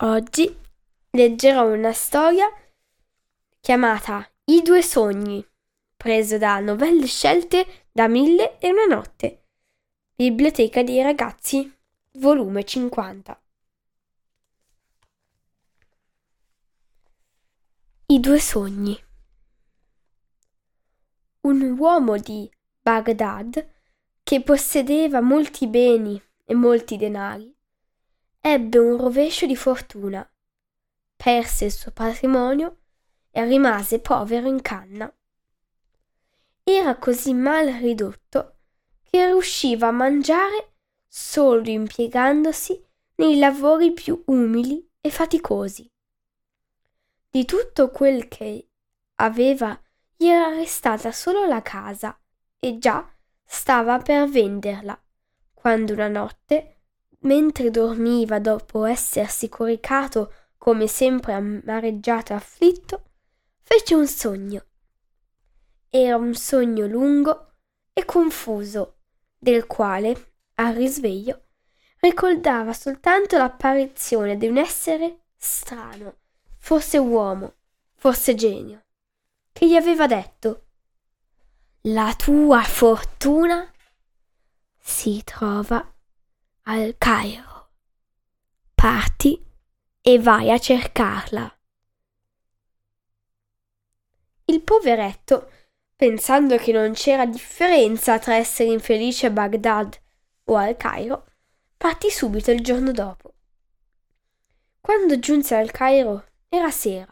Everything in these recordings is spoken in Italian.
Oggi leggerò una storia chiamata I due sogni, preso da Novelle scelte da Mille e una notte, Biblioteca dei ragazzi, volume 50. I due sogni. Un uomo di Baghdad che possedeva molti beni e molti denari ebbe un rovescio di fortuna, perse il suo patrimonio e rimase povero in canna. Era così mal ridotto che riusciva a mangiare solo impiegandosi nei lavori più umili e faticosi. Di tutto quel che aveva gli era restata solo la casa e già stava per venderla, quando una notte mentre dormiva dopo essersi coricato come sempre amareggiato e afflitto, fece un sogno. Era un sogno lungo e confuso, del quale, al risveglio, ricordava soltanto l'apparizione di un essere strano, forse uomo, forse genio, che gli aveva detto La tua fortuna si trova al Cairo. Parti e vai a cercarla. Il poveretto, pensando che non c'era differenza tra essere infelice a Baghdad o al Cairo, partì subito il giorno dopo. Quando giunse al Cairo era sera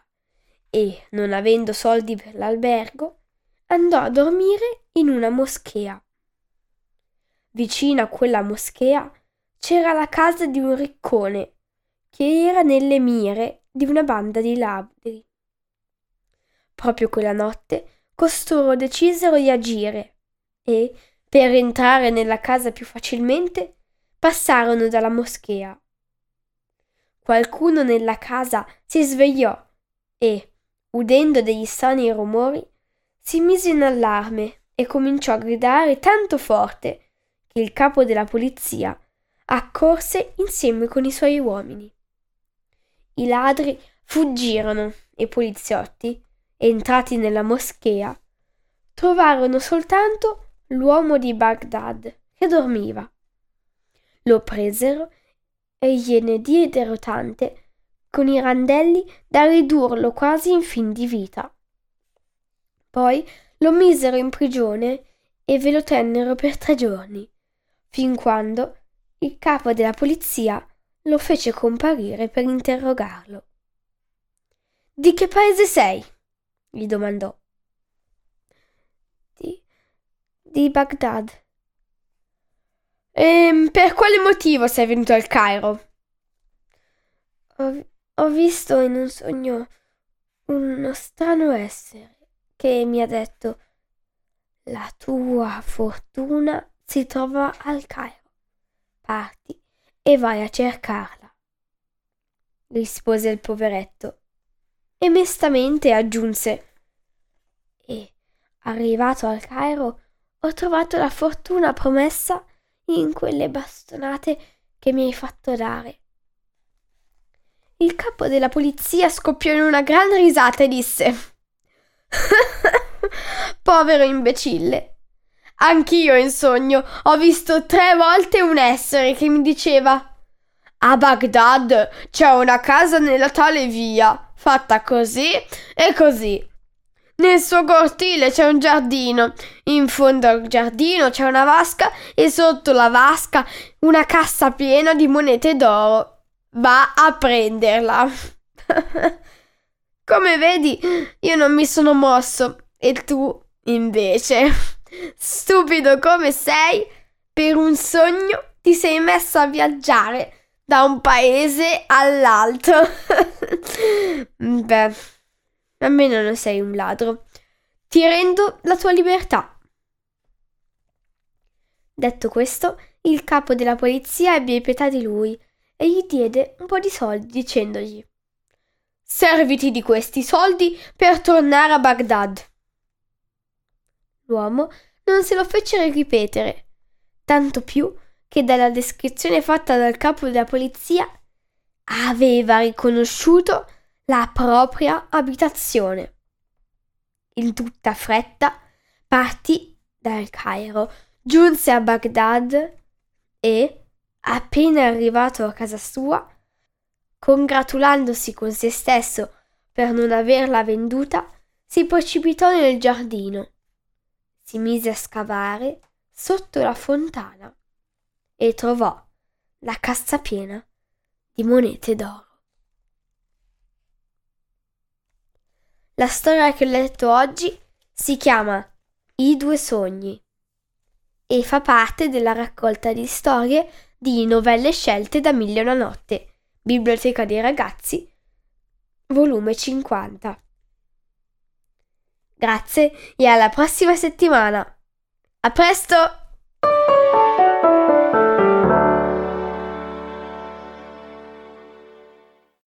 e, non avendo soldi per l'albergo, andò a dormire in una moschea. Vicino a quella moschea c'era la casa di un riccone che era nelle mire di una banda di ladri. Proprio quella notte costoro decisero di agire e, per entrare nella casa più facilmente, passarono dalla moschea. Qualcuno nella casa si svegliò e, udendo degli strani rumori, si mise in allarme e cominciò a gridare tanto forte che il capo della polizia accorse insieme con i suoi uomini. I ladri fuggirono e i poliziotti, entrati nella moschea, trovarono soltanto l'uomo di Baghdad che dormiva. Lo presero e gliene diedero tante con i randelli da ridurlo quasi in fin di vita. Poi lo misero in prigione e ve lo tennero per tre giorni, fin quando il capo della polizia lo fece comparire per interrogarlo. Di che paese sei? gli domandò. Di, di Baghdad. E ehm, per quale motivo sei venuto al Cairo? Ho, ho visto in un sogno uno strano essere che mi ha detto la tua fortuna si trova al Cairo parti e vai a cercarla. rispose il poveretto e mestamente aggiunse e arrivato al Cairo ho trovato la fortuna promessa in quelle bastonate che mi hai fatto dare. Il capo della polizia scoppiò in una gran risata e disse Povero imbecille, Anch'io in sogno ho visto tre volte un essere che mi diceva A Baghdad c'è una casa nella tale via, fatta così e così. Nel suo cortile c'è un giardino, in fondo al giardino c'è una vasca e sotto la vasca una cassa piena di monete d'oro. Va a prenderla. Come vedi, io non mi sono mosso e tu invece, stupido come sei, per un sogno ti sei messo a viaggiare da un paese all'altro. Beh, almeno non sei un ladro. Ti rendo la tua libertà. Detto questo, il capo della polizia ebbe pietà di lui e gli diede un po' di soldi dicendogli Serviti di questi soldi per tornare a Baghdad. L'uomo non se lo fece ripetere, tanto più che dalla descrizione fatta dal capo della polizia aveva riconosciuto la propria abitazione. In tutta fretta partì dal Cairo, giunse a Baghdad e, appena arrivato a casa sua, congratulandosi con se stesso per non averla venduta, si precipitò nel giardino, si mise a scavare sotto la fontana e trovò la cassa piena di monete d'oro. La storia che ho letto oggi si chiama I due sogni e fa parte della raccolta di storie di novelle scelte da Mille una notte, Biblioteca dei ragazzi, volume 50. Grazie e alla prossima settimana. A presto!